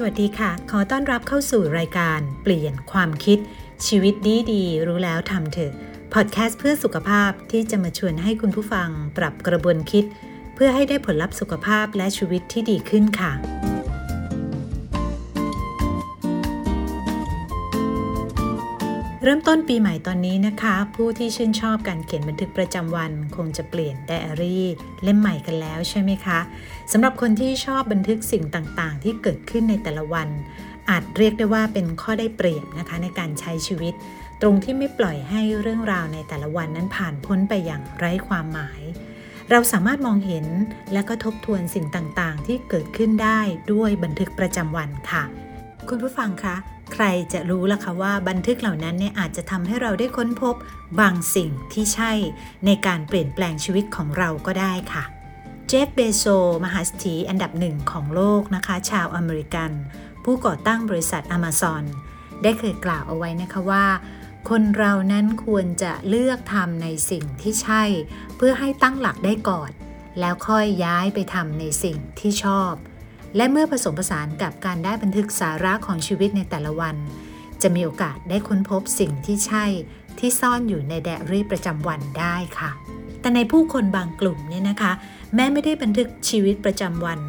สวัสดีค่ะ ขอต้อนรับเข้าสู่รายการเปลี่ยนความคิด ชีวิตดีดีรู้แล้วทำเถอะ พอดแคสต์เพื่อสุขภาพที่จะมาชวนให้คุณผู้ฟังปรับกระบวนคิด เพื่อให้ได้ผลลัพธ์สุขภาพและชีวิตที่ดีขึ้นค่ะ เริ่มต้นปีใหม่ตอนนี้นะคะ ผู้ที่ชื่นชอบการเขียนบันทึกประจำวันคงจะเปลี่ยนไดอารี่เล่มใหม่กันแล้วใช่ไหมคะสำหรับคนที่ชอบบันทึกสิ่งต่างๆ ที่เกิดขึ้นในแต่ละวัน อาจเรียกได้ว่าเป็นข้อได้เปรียบนะคะในการใช้ชีวิต ตรงที่ไม่ปล่อยให้เรื่องราวในแต่ละวันนั้นผ่านพ้นไปอย่างไร้ความหมาย เราสามารถมองเห็นและก็ทบทวนสิ่งต่างๆ ที่เกิดขึ้นได้ด้วยบันทึกประจำวันค่ะ คุณผู้ฟังคะ ใครจะรู้ล่ะคะว่าบันทึกเหล่านั้นเนี่ยอาจจะทำให้เราได้ค้นพบบางสิ่งที่ใช่ในการเปลี่ยนแปลงชีวิตของเราก็ได้ค่ะ เจฟเบโซ มหาเศรษฐีอันดับหนึ่งของโลกนะคะ ชาวอเมริกัน ผู้ก่อตั้งบริษัท Amazon ได้เคยกล่าวเอาไว้นะคะว่า คนเรานั้นควรจะเลือกทำในสิ่งที่ใช่ เพื่อให้ตั้งหลักได้ก่อน แล้วค่อยย้ายไปทำในสิ่งที่ชอบ และเมื่อผสมผสานกับการได้บันทึกสาระของชีวิตในแต่ละวัน จะมีโอกาสได้ค้นพบสิ่งที่ใช่ที่ซ่อนอยู่ในไดอารี่ประจำวันได้ค่ะ แต่ในผู้คนบางกลุ่มเนี่ยนะคะ แม้ไม่ได้บันทึกชีวิตประจำวัน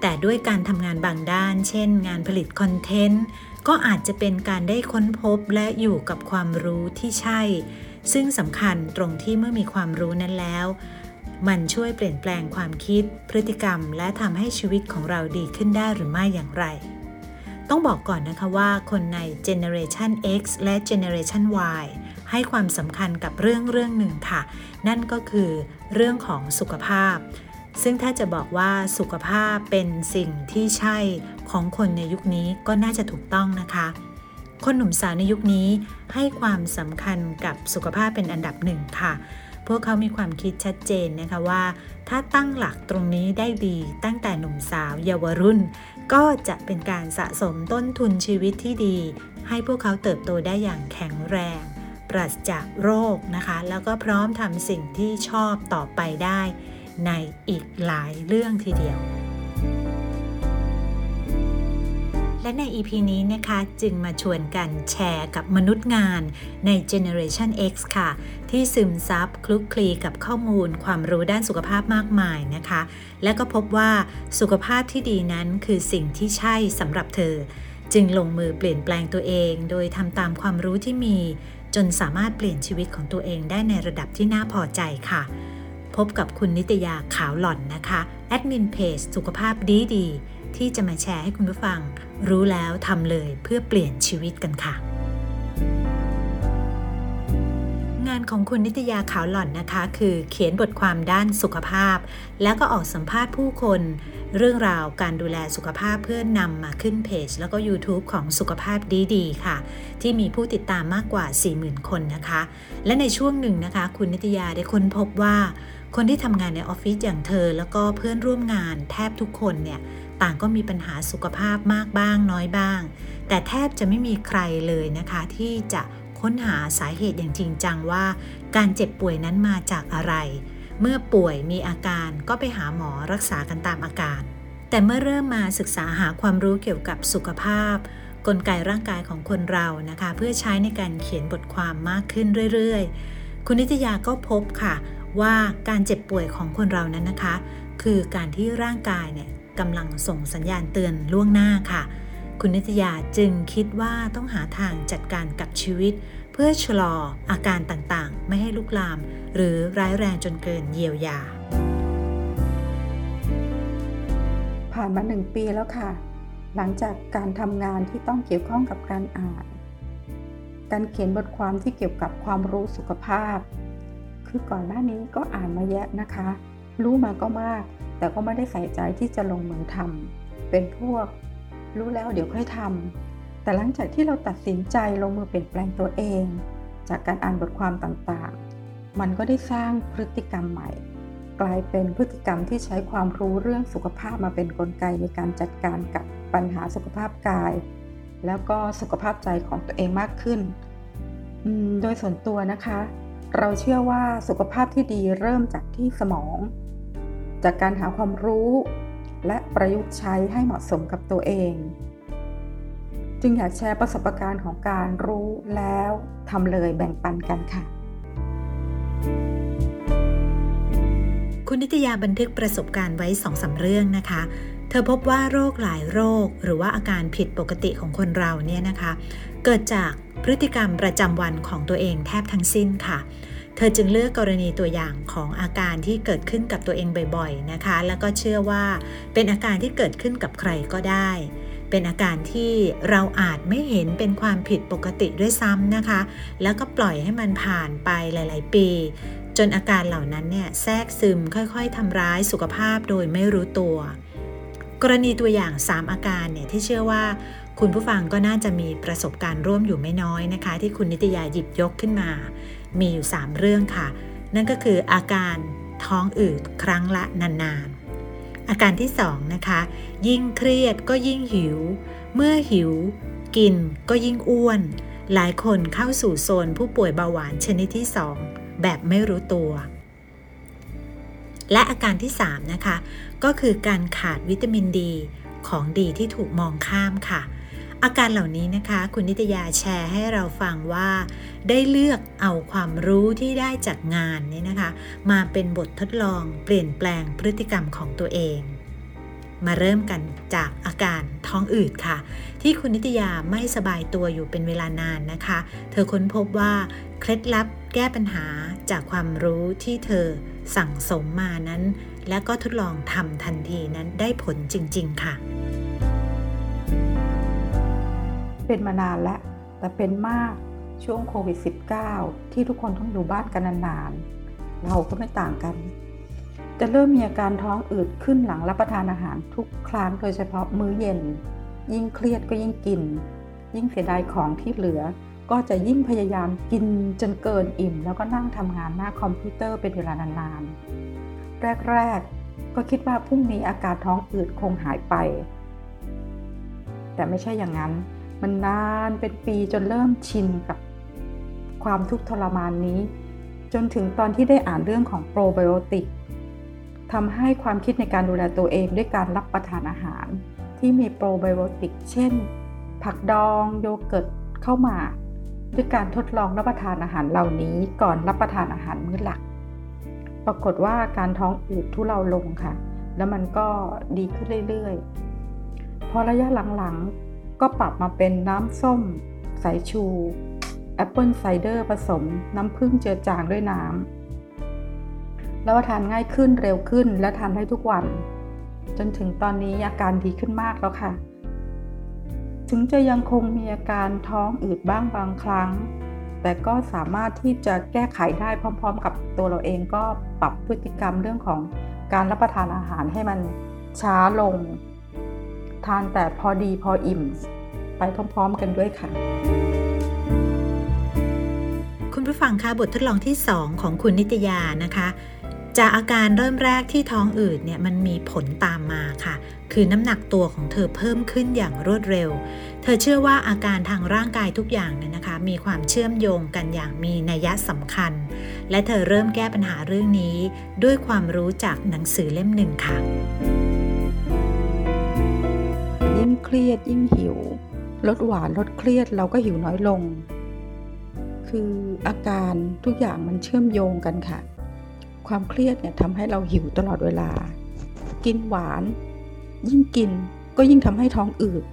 แต่ด้วยการทำงานบางด้าน เช่น งานผลิตคอนเทนต์ ก็อาจจะเป็นการได้ค้นพบและอยู่กับความรู้ที่ใช่ ซึ่งสำคัญตรงที่เมื่อมีความรู้นั้นแล้ว มันช่วยเปลี่ยนแปลงความคิด พฤติกรรม และทำให้ชีวิตของเราดีขึ้นได้หรือไม่อย่างไร ต้องบอกก่อนนะคะว่าคนใน Generation X และ Generation Y ให้ความสำคัญกับเรื่องเรื่องหนึ่งค่ะ นั่นก็คือเรื่องของสุขภาพ ซึ่งถ้าจะบอกว่าสุขภาพเป็นสิ่งที่ใช่ของคนในยุคนี้ก็น่าจะถูกต้องนะคะคนหนุ่มสาวในยุคนี้ให้ความสำคัญกับสุขภาพเป็นอันดับหนึ่งค่ะ พวกเขามีความคิดชัดเจนนะคะว่า ถ้าตั้งหลักตรงนี้ได้ดี ตั้งแต่หนุ่มสาวเยาวรุ่น ก็จะเป็นการสะสมต้นทุนชีวิตที่ดี ให้พวกเขาเติบโตได้อย่างแข็งแรง ปราศจากโรคนะคะ แล้วก็พร้อมทำสิ่งที่ชอบต่อไปได้ ในอีกหลายเรื่องทีเดียว และใน EP นี้นะคะจึงมาชวนกันแชร์กับมนุษย์งานใน Generation X ค่ะ ที่ซึมซับคลุกคลีกับข้อมูลความรู้ด้านสุขภาพมากมายนะคะ และก็พบว่าสุขภาพที่ดีนั้นคือสิ่งที่ใช่สำหรับเธอ จึงลงมือเปลี่ยนแปลงตัวเอง โดยทำตามความรู้ที่มี จนสามารถเปลี่ยนชีวิตของตัวเองได้ในระดับที่น่าพอใจค่ะ พบกับคุณนิตยาขาวหล่อนนะคะแอดมินเพจสุขภาพดีดีๆ ที่จะมาแชร์ให้คุณผู้ฟัง รู้แล้วทำเลยเพื่อเปลี่ยนชีวิตกันค่ะ งานของคุณนิตยาขาวหล่อนนะคะ คือเขียนบทความด้านสุขภาพ แล้วก็ออกสัมภาษณ์ผู้คน เรื่องราวการดูแลสุขภาพเพื่อนำมาขึ้นเพจ แล้วก็ YouTube ของสุขภาพดีๆค่ะ ที่มีผู้ติดตามมากกว่า 40,000 คนนะคะ และในช่วงหนึ่งนะคะ คุณนิตยาได้ค้นพบว่าคนที่ทำงานในออฟฟิศอย่างเธอ แล้วก็เพื่อนร่วมงานแทบทุกคนเนี่ย ต่างก็มีปัญหาสุขภาพมากบ้างน้อยบ้าง แต่แทบจะไม่มีใครเลยนะคะ ที่จะค้นหาสาเหตุอย่างจริงจังว่า การเจ็บป่วยนั้นมาจากอะไร เมื่อป่วยมีอาการก็ไปหาหมอรักษากันตามอาการ แต่เมื่อเริ่มมาศึกษาหาความรู้เกี่ยวกับสุขภาพ กลไกร่างกายของคนเรานะคะ เพื่อใช้ในการเขียนบทความมากขึ้นเรื่อยๆ คุณนิตยาก็พบค่ะว่าการเจ็บป่วยของคนเรานั้นนะคะ คือการที่ร่างกายเนี่ย กำลังส่งสัญญาณเตือนล่วงหน้าค่ะ คุณนิตยาจึงคิดว่าต้องหาทางจัดการกับชีวิต เพื่อชะลออาการต่างๆ ไม่ให้ลุกลาม หรือร้ายแรงจนเกินเยียวยา ผ่านมาหนึ่งปีแล้วค่ะ หลังจากการทำงานที่ต้องเกี่ยวข้องกับการอ่าน การเขียนบทความที่เกี่ยวกับความรู้สุขภาพ คือก่อนหน้านี้ก็อ่านมาแยอะนะคะ รู้มาก็มาก แต่ก็ไม่ได้ใส่ใจที่จะลงมือทำเป็นพวก รู้แล้วเดี๋ยวค่อยทำแต่หลังจากที่เราตัดสินใจลงมือเปลี่ยนแปลงตัวเอง จากการอ่านบทความต่างๆ มันก็ได้สร้างพฤติกรรมใหม่ กลายเป็นพฤติกรรมที่ใช้ความรู้เรื่องสุขภาพมาเป็นนกลไกในการจัดการกับปัญหาสุขภาพกาย แล้วก็สุขภาพใจของตัวเองมากขึ้น โดยส่วนตัวนะคะ เราเชื่อว่าสุขภาพที่ดีเริ่มจากที่สมอง จากการหาความรู้ และประยุกต์ใช้ให้เหมาะสมกับตัวเอง จึงอยากแชร์ประสบการณ์ของการรู้แล้วทำเลยแบ่งปันกันค่ะ คุณนิตยาบันทึกประสบการณ์ไว้สองสาเรื่องนะคะ เธอพบว่าโรคหลายโรค หรือว่าอาการผิดปกติของคนเราเนี่ยนะคะ เกิดจากพฤติกรรมประจำวันของตัวเองแทบทั้งสิ้นค่ะเธอจึงเลือกกรณีตัวอย่างของอาการที่เกิดขึ้นกับตัวเองบ่อยๆนะคะ แล้วก็เชื่อว่าเป็นอาการที่เกิดขึ้นกับใครก็ได้ เป็นอาการที่เราอาจไม่เห็นเป็นความผิดปกติด้วยซ้ำนะคะ แล้วก็ปล่อยให้มันผ่านไปหลาย ๆ ปี จนอาการเหล่านั้นเนี่ยแทรกซึมค่อยๆทำร้ายสุขภาพโดยไม่รู้ตัว กรณีตัวอย่าง 3 อาการเนี่ยที่เชื่อว่าคุณผู้ฟังก็น่าจะมีประสบการณ์ร่วมอยู่ไม่น้อยนะคะ ที่คุณนิตยาหยิบยกขึ้นมา มีอยู่ 3 เรื่องค่ะ นั่นก็คืออาการท้องอืดครั้งละนานๆ อาการที่ 2 นะคะ ยิ่งเครียดก็ยิ่งหิว เมื่อหิว กินก็ยิ่งอ้วน หลายคนเข้าสู่โซนผู้ป่วยเบาหวานชนิดที่ 2 แบบไม่รู้ตัว และอาการที่ 3 นะคะ ก็คือการขาดวิตามินดี ของดีที่ถูกมองข้ามค่ะ อาการเหล่านี้นะคะ คุณนิตยาแชร์ให้เราฟังว่า ได้เลือกเอาความรู้ที่ได้จากงานนี้นะคะ มาเป็นบททดลองเปลี่ยนแปลงพฤติกรรมของตัวเอง มาเริ่มกันจากอาการท้องอืดค่ะ ที่คุณนิตยาไม่สบายตัวอยู่เป็นเวลานานนะคะ เธอค้นพบว่าเคล็ดลับแก้ปัญหาจากความรู้ที่เธอสั่งสมมานั้น และก็ทดลองทำทันทีนั้นได้ผลจริง ๆ ค่ะ เป็นมานานแล้ว แต่เป็นมากช่วงโควิด -19 ที่ทุกคนต้องอยู่บ้านกันนานๆ เราก็ไม่ต่างกัน จะเริ่มมีอาการท้องอืดขึ้นหลังรับประทานอาหารทุกครั้งโดยเฉพาะมื้อเย็น ยิ่งเครียดก็ยิ่งกิน ยิ่งเสียดายของที่เหลือ ก็จะยิ่งพยายามกินจนเกินอิ่ม แล้วก็นั่งทำงานหน้าคอมพิวเตอร์เป็นเวลานานๆ แรกๆ ก็คิดว่าพรุ่งนี้อาการท้องอืดคงหายไป แต่ไม่ใช่อย่างนั้น มันนานเป็นปีจนเริ่มชินกับความทุกข์ทรมานนี้ จนถึงตอนที่ได้อ่านเรื่องของโปรไบโอติกทำให้ความคิดในการดูแลตัวเองด้วยการรับประทานอาหาร ที่มีโปรไบโอติก เช่น ผักดองโยเกิร์ตเข้ามา ด้วยการทดลองรับประทานอาหารเหล่านี้ก่อนรับประทานอาหารมื้อหลัก ปรากฏว่าการท้องอืดทุเลาลงค่ะ แล้วมันก็ดีขึ้นเรื่อยๆ พอระยะหลังๆ ก็ปรับมาเป็นน้ำส้ม สายชู apple cider ผสมน้ำผึ้งเจือจางด้วยน้ำแล้วทานง่ายขึ้นเร็วขึ้นและทานได้ทุกวัน จนถึงตอนนี้อาการดีขึ้นมากแล้วค่ะ ถึงจะยังคงมีอาการท้องอืดบ้างบางครั้ง แต่ก็สามารถที่จะแก้ไขได้พร้อม ๆ กับตัวเราเองก็ปรับพฤติกรรมเรื่องของการรับประทานอาหารให้มันช้าลง ทานแต่พอดีพออิ่ม ไปพร้อมๆกันด้วยค่ะ คุณผู้ฟังคะบททดลองที่ 2 ของคุณนิตยานะคะ จากอาการเริ่มแรกที่ท้องอืดเนี่ยมันมีผลตามมาค่ะ คือน้ำหนักตัวของเธอเพิ่มขึ้นอย่างรวดเร็ว เธอเชื่อว่าอาการทางร่างกายทุกอย่างเนี่ยนะคะ มีความเชื่อมโยงกันอย่างมีนัยสำคัญ และเธอเริ่มแก้ปัญหาเรื่องนี้ ด้วยความรู้จากหนังสือเล่มหนึ่งค่ะ ยิ่งเครียดยิ่งหิว ลดหวานลดเครียดเราก็หิวน้อยลง คืออาการทุกอย่างมันเชื่อมโยงกันค่ะ ความเครียดเนี่ยทำให้เราหิวตลอดเวลา กินหวาน ยิ่งกินก็ยิ่งทำให้ท้องอืด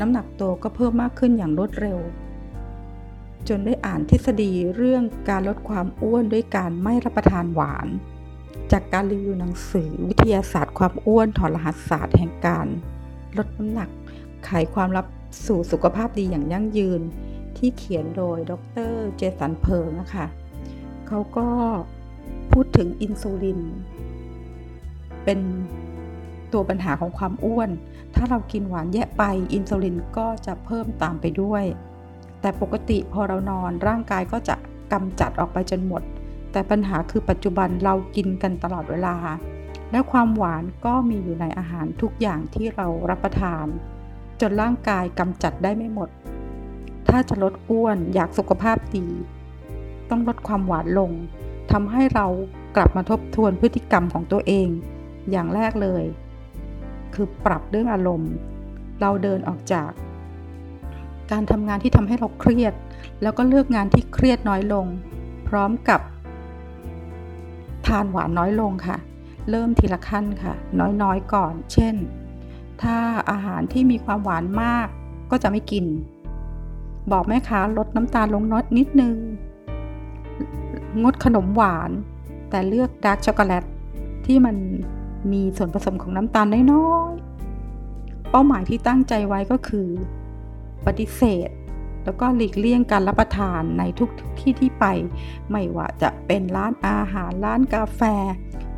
น้ำหนักตัวก็เพิ่มมากขึ้นอย่างรวดเร็ว จนได้อ่านทฤษฎีเรื่องการลดความอ้วนด้วยการไม่รับประทานหวานจากการรีวิวหนังสือวิทยาศาสตร์ความอ้วนถอดรหัสศาสตร์แห่งการ ลดน้ำหนักไขความลับสู่สุขภาพดีอย่างยั่งยืน ที่เขียนโดยดรเจสันเพิงนะคะเขาก็พูดถึงอินซูลิน เป็นตัวปัญหาของความอ้วน ถ้าเรากินหวานแยะไปอินซูลินก็จะเพิ่มตามไปด้วย แต่ปกติพอเรานอนร่างกายก็จะกำจัดออกไปจนหมด แต่ปัญหาคือปัจจุบันเรากินกันตลอดเวลา และความหวานก็มีอยู่ในอาหารทุกอย่างที่เรารับประทาน จนร่างกายกำจัดได้ไม่หมด ถ้าจะลดอ้วนอยากสุขภาพดี ต้องลดความหวานลงทำให้เรากลับมาทบทวนพฤติกรรมของตัวเอง อย่างแรกเลย คือปรับเรื่องอารมณ์ เราเดินออกจาก การทำงานที่ทำให้เราเครียด แล้วก็เลือกงานที่เครียดน้อยลง พร้อมกับ ทานหวานน้อยลงค่ะ เริ่มทีละขั้นค่ะ น้อยๆก่อน เช่น ถ้าอาหารที่มีความหวานมากก็จะไม่กิน บอกแม่ค้าลดน้ำตาลลงน้อยนิดนึง งดขนมหวาน แต่เลือก dark chocolate ที่มันมีส่วนผสมของน้ำตาลน้อยๆ เป้าหมายที่ตั้งใจไว้ก็คือ ปฏิเสธ แล้วก็หลีกเลี่ยงการรับประทานในทุกที่ที่ไป ไม่ว่าจะเป็นร้านอาหารร้านกาแฟ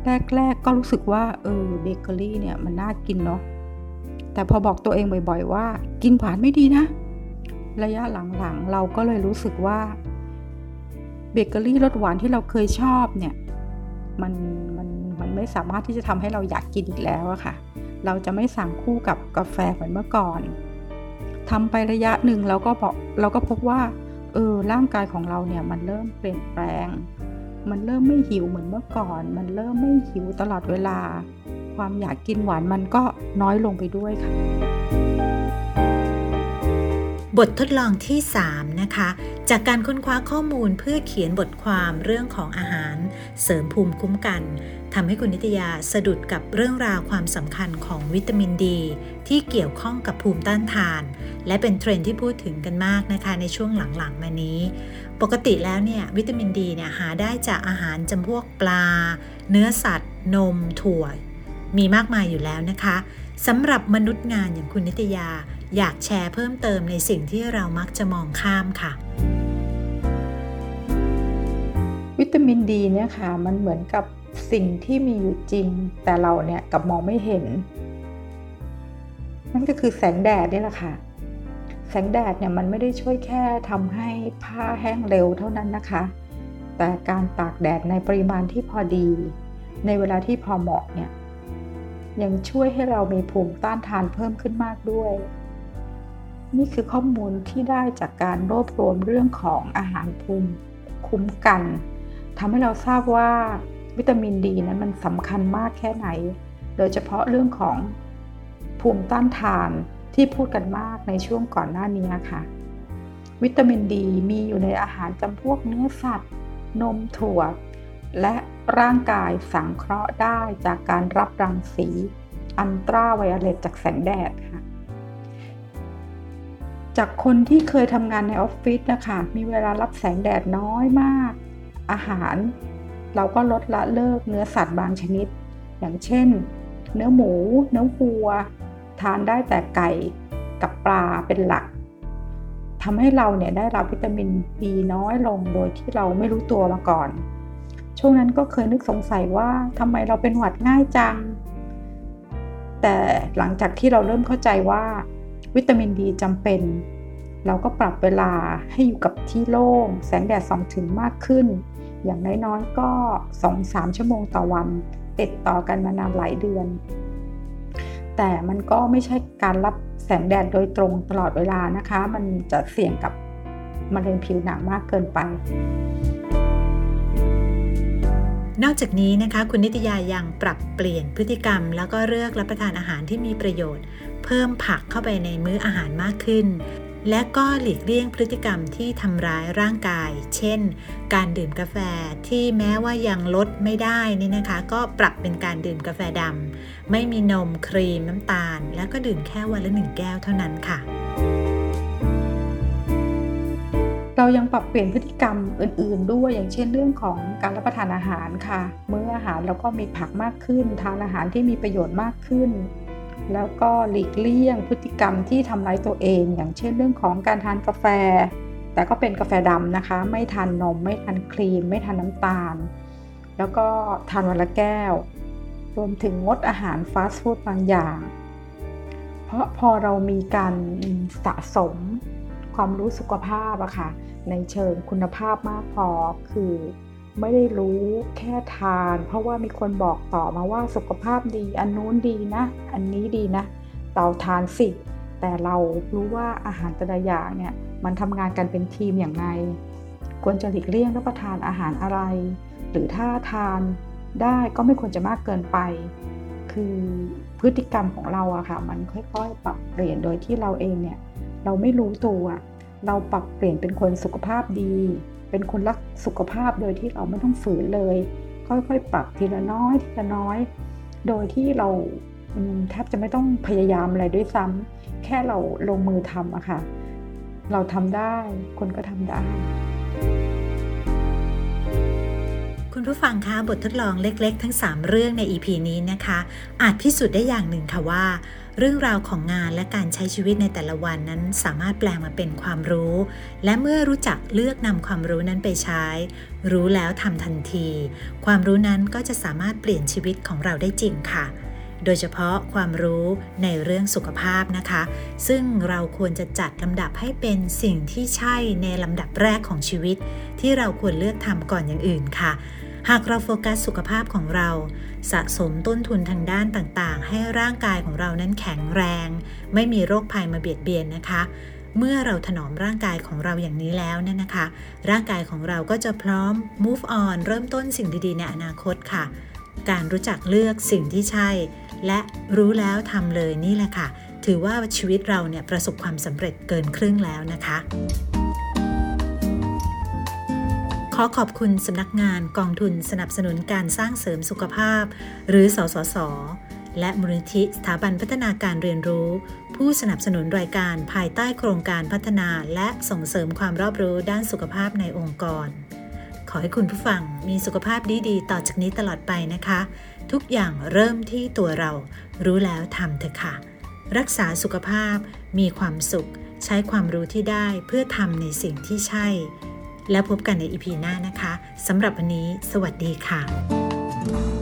แรกๆก็รู้สึกว่าเออเบเกอรี่เนี่ยมันน่ากินเนาะแต่พอบอกตัวเองบ่อย ๆ ว่า กินหวานไม่ดีนะ ระยะหลังๆ เราก็เลยรู้สึกว่าเบเกอรี่รสหวานที่เราเคยชอบเนี่ยมันมันมันไม่สามารถที่จะทำให้เราอยากกินอีกแล้วอะค่ะ เราจะไม่สั่งคู่กับกาแฟเหมือนเมื่อก่อนทำไประยะหนึ่งเราก็บอกเราก็พบว่าเออร่างกายของเราเนี่ยมันเริ่มเปลี่ยนแปลง มันเริ่มไม่หิวเหมือนเมื่อก่อน มันเริ่มไม่หิวตลอดเวลา ความอยากกินหวานมันก็น้อยลงไปด้วยค่ะ บททดลองที่ 3 นะคะ จากการค้นคว้าข้อมูลเพื่อเขียนบทความเรื่องของอาหาร เสริมภูมิคุ้มกันทำให้คุณนิตยาสะดุดกับเรื่องราวความสำคัญของวิตามินดี ที่เกี่ยวข้องกับภูมิต้านทาน และเป็นเทรนที่พูดถึงกันมากนะคะ ในช่วงหลังๆ มานี้ ปกติแล้วเนี่ยวิตามินดีเนี่ยหาได้จากอาหารจำพวกปลา เนื้อสัตว์ นม ถั่ว มีมากมายอยู่แล้วนะคะสำหรับมนุษย์งานอย่างคุณนิตยา อยากแชร์เพิ่มเติมในสิ่งที่เรามักจะมองข้ามค่ะ วิตามินดีเนี่ยค่ะ มันเหมือนกับสิ่งที่มีอยู่จริง แต่เราเนี่ยกับมองไม่เห็น นั่นก็คือแสงแดดนี่แหละค่ะ แสงแดดเนี่ยมันไม่ได้ช่วยแค่ทำให้ผ้าแห้งเร็วเท่านั้นนะคะ แต่การตากแดดในปริมาณที่พอดี ในเวลาที่พอเหมาะเนี่ยยังช่วยให้เรามีภูมิต้านทานเพิ่มขึ้นมากด้วย นี่คือข้อมูลที่ได้จากการรวบรวมเรื่องของอาหารภูมิคุ้มกันทำให้เราทราบว่าวิตามินดีนั้นมันสำคัญมากแค่ไหน โดยเฉพาะเรื่องของภูมิต้านทานที่พูดกันมากในช่วงก่อนหน้านี้ค่ะ วิตามินดีมีอยู่ในอาหารจำพวกเนื้อสัตว์ นมถั่ว และร่างกายสังเคราะห์ได้จากการรับรังสี อันตราไวโอเลตจากแสงแดดค่ะ จากคนที่เคยทำงานในออฟฟิศนะคะมีเวลารับแสงแดดน้อยมาก อาหาร เราก็ลดละเลิกเนื้อสัตว์บางชนิด อย่างเช่น เนื้อหมู เนื้อวัว ทานได้แต่ไก่กับปลาเป็นหลักทำให้เราเนี่ยได้รับวิตามินดีน้อยลงโดยที่เราไม่รู้ตัวมาก่อน ช่วงนั้นก็เคยนึกสงสัยว่าทำไมเราเป็นหวัดง่ายจัง แต่หลังจากที่เราเริ่มเข้าใจว่า วิตามินดีจำเป็น เราก็ปรับเวลาให้อยู่กับที่โล่ง แสงแดดส่องถึงมากขึ้น อย่างน้อยๆก็ 2-3 ชั่วโมงต่อวัน ติดต่อกันมานานหลายเดือน แต่มันก็ไม่ใช่การรับแสงแดดโดยตรงตลอดเวลานะคะ มันจะเสี่ยงกับมะเร็งผิวหนังมากเกินไป นอกจากนี้นะคะคุณนิตยายังปรับเปลี่ยนพฤติกรรม แล้วก็เลือกรับประทานอาหารที่มีประโยชน์ เพิ่มผักเข้าไปในมื้ออาหารมากขึ้น และก็หลีกเลี่ยงพฤติกรรมที่ทำร้ายร่างกาย เช่น การดื่มกาแฟที่แม้ว่ายังลดไม่ได้นี่นะคะ ก็ปรับเป็นการดื่มกาแฟดำไม่มีนมครีมน้ำตาล แล้วก็ดื่มแค่วันละหนึ่งแก้วเท่านั้นค่ะ เรายังปรับเปลี่ยนพฤติกรรมอื่น ๆ ด้วยอย่างเช่นเรื่องของการรับประทานอาหารค่ะ เมื้ออาหารเราก็มีผักมากขึ้น ทานอาหารที่มีประโยชน์มากขึ้น แล้วก็หลีกเลี่ยงพฤติกรรมที่ทำร้ายตัวเอง อย่างเช่นเรื่องของการทานกาแฟ แต่ก็เป็นกาแฟดำนะคะ ไม่ทานนม ไม่ทานครีม ไม่ทานน้ำตาล แล้วก็ทานวันละแก้ว รวมถึงงดอาหารฟาสต์ฟู้ดบางอย่าง เพราะพอเรามีการสะสม ความรู้สุขภาพอะค่ะ ในเชิงคุณภาพมากพอคือไม่ได้รู้แค่ทาน เพราะว่ามีคนบอกต่อมาว่าสุขภาพดี อันนู้นดีนะ อันนี้ดีนะเราทานสิ แต่เรารู้ว่าอาหารแต่ละอย่างเนี่ยมันทำงานกันเป็นทีมอย่างไรควรจะหลีกเลี่ยงรับประทานอาหารอะไร หรือถ้าทานได้ก็ไม่ควรจะมากเกินไป คือพฤติกรรมของเราอะค่ะ มันค่อยๆ ปรับเปลี่ยนโดยที่เราเองเนี่ย เราไม่รู้ตัว เราปรับเปลี่ยนเป็นคนสุขภาพดี เป็นคนรักสุขภาพโดยที่เราไม่ต้องฝืนเลย ค่อยๆ ปรับทีละน้อยทีละน้อย โดยที่เราแทบจะไม่ต้องพยายามอะไรด้วยซ้ำแค่เราลงมือทำอะค่ะ เราทำได้คนก็ทำได้ คุณผู้ฟังคะบททดลองเล็กๆ ทั้ง 3 เรื่องใน EP นี้นะคะ อาจพิสูจน์ได้อย่างหนึ่งค่ะว่า เรื่องราวของงานและการใช้ชีวิตในแต่ละวันนั้นสามารถแปลงมาเป็นความรู้ และเมื่อรู้จักเลือกนำความรู้นั้นไปใช้ รู้แล้วทำทันที ความรู้นั้นก็จะสามารถเปลี่ยนชีวิตของเราได้จริงค่ะ โดยเฉพาะความรู้ในเรื่องสุขภาพนะคะ ซึ่งเราควรจะจัดลำดับให้เป็นสิ่งที่ใช่ในลำดับแรกของชีวิต ที่เราควรเลือกทำก่อนอย่างอื่นค่ะ หากเราโฟกัสสุขภาพของเรา สะสมต้นทุนทางด้านต่างๆ ให้ร่างกายของเรานั้นแข็งแรง ไม่มีโรคภัยมาเบียดเบียนนะคะ เมื่อเราถนอมร่างกายของเราอย่างนี้แล้วเนี่ยนะคะ ร่างกายของเราก็จะพร้อม move on เริ่มต้นสิ่งดีๆ ในอนาคตค่ะ การรู้จักเลือกสิ่งที่ใช่ และรู้แล้วทำเลยนี่แหละค่ะ ถือว่าชีวิตเราเนี่ยประสบความสำเร็จเกินครึ่งแล้วนะคะ อขอบคุณสำนักงานกองทุนสนับสนุนการสร้างเสริมสุขภาพ หรือสสส และมูลนิธิสถาบันพัฒนาการเรียนรู้ ผู้สนับสนุนรายการภายใต้โครงการพัฒนาและส่งเสริมความรอบรู้ด้านสุขภาพในองค์กร ขอให้คุณผู้ฟังมีสุขภาพดีๆ ต่อจากนี้ตลอดไปนะคะ ทุกอย่างเริ่มที่ตัวเรา รู้แล้วทำเถอะค่ะ รักษาสุขภาพ มีความสุข ใช้ความรู้ที่ได้เพื่อทำในสิ่งที่ใช่ แล้วพบกันในอีพีหน้านะคะสำหรับวันนี้ สวัสดีค่ะ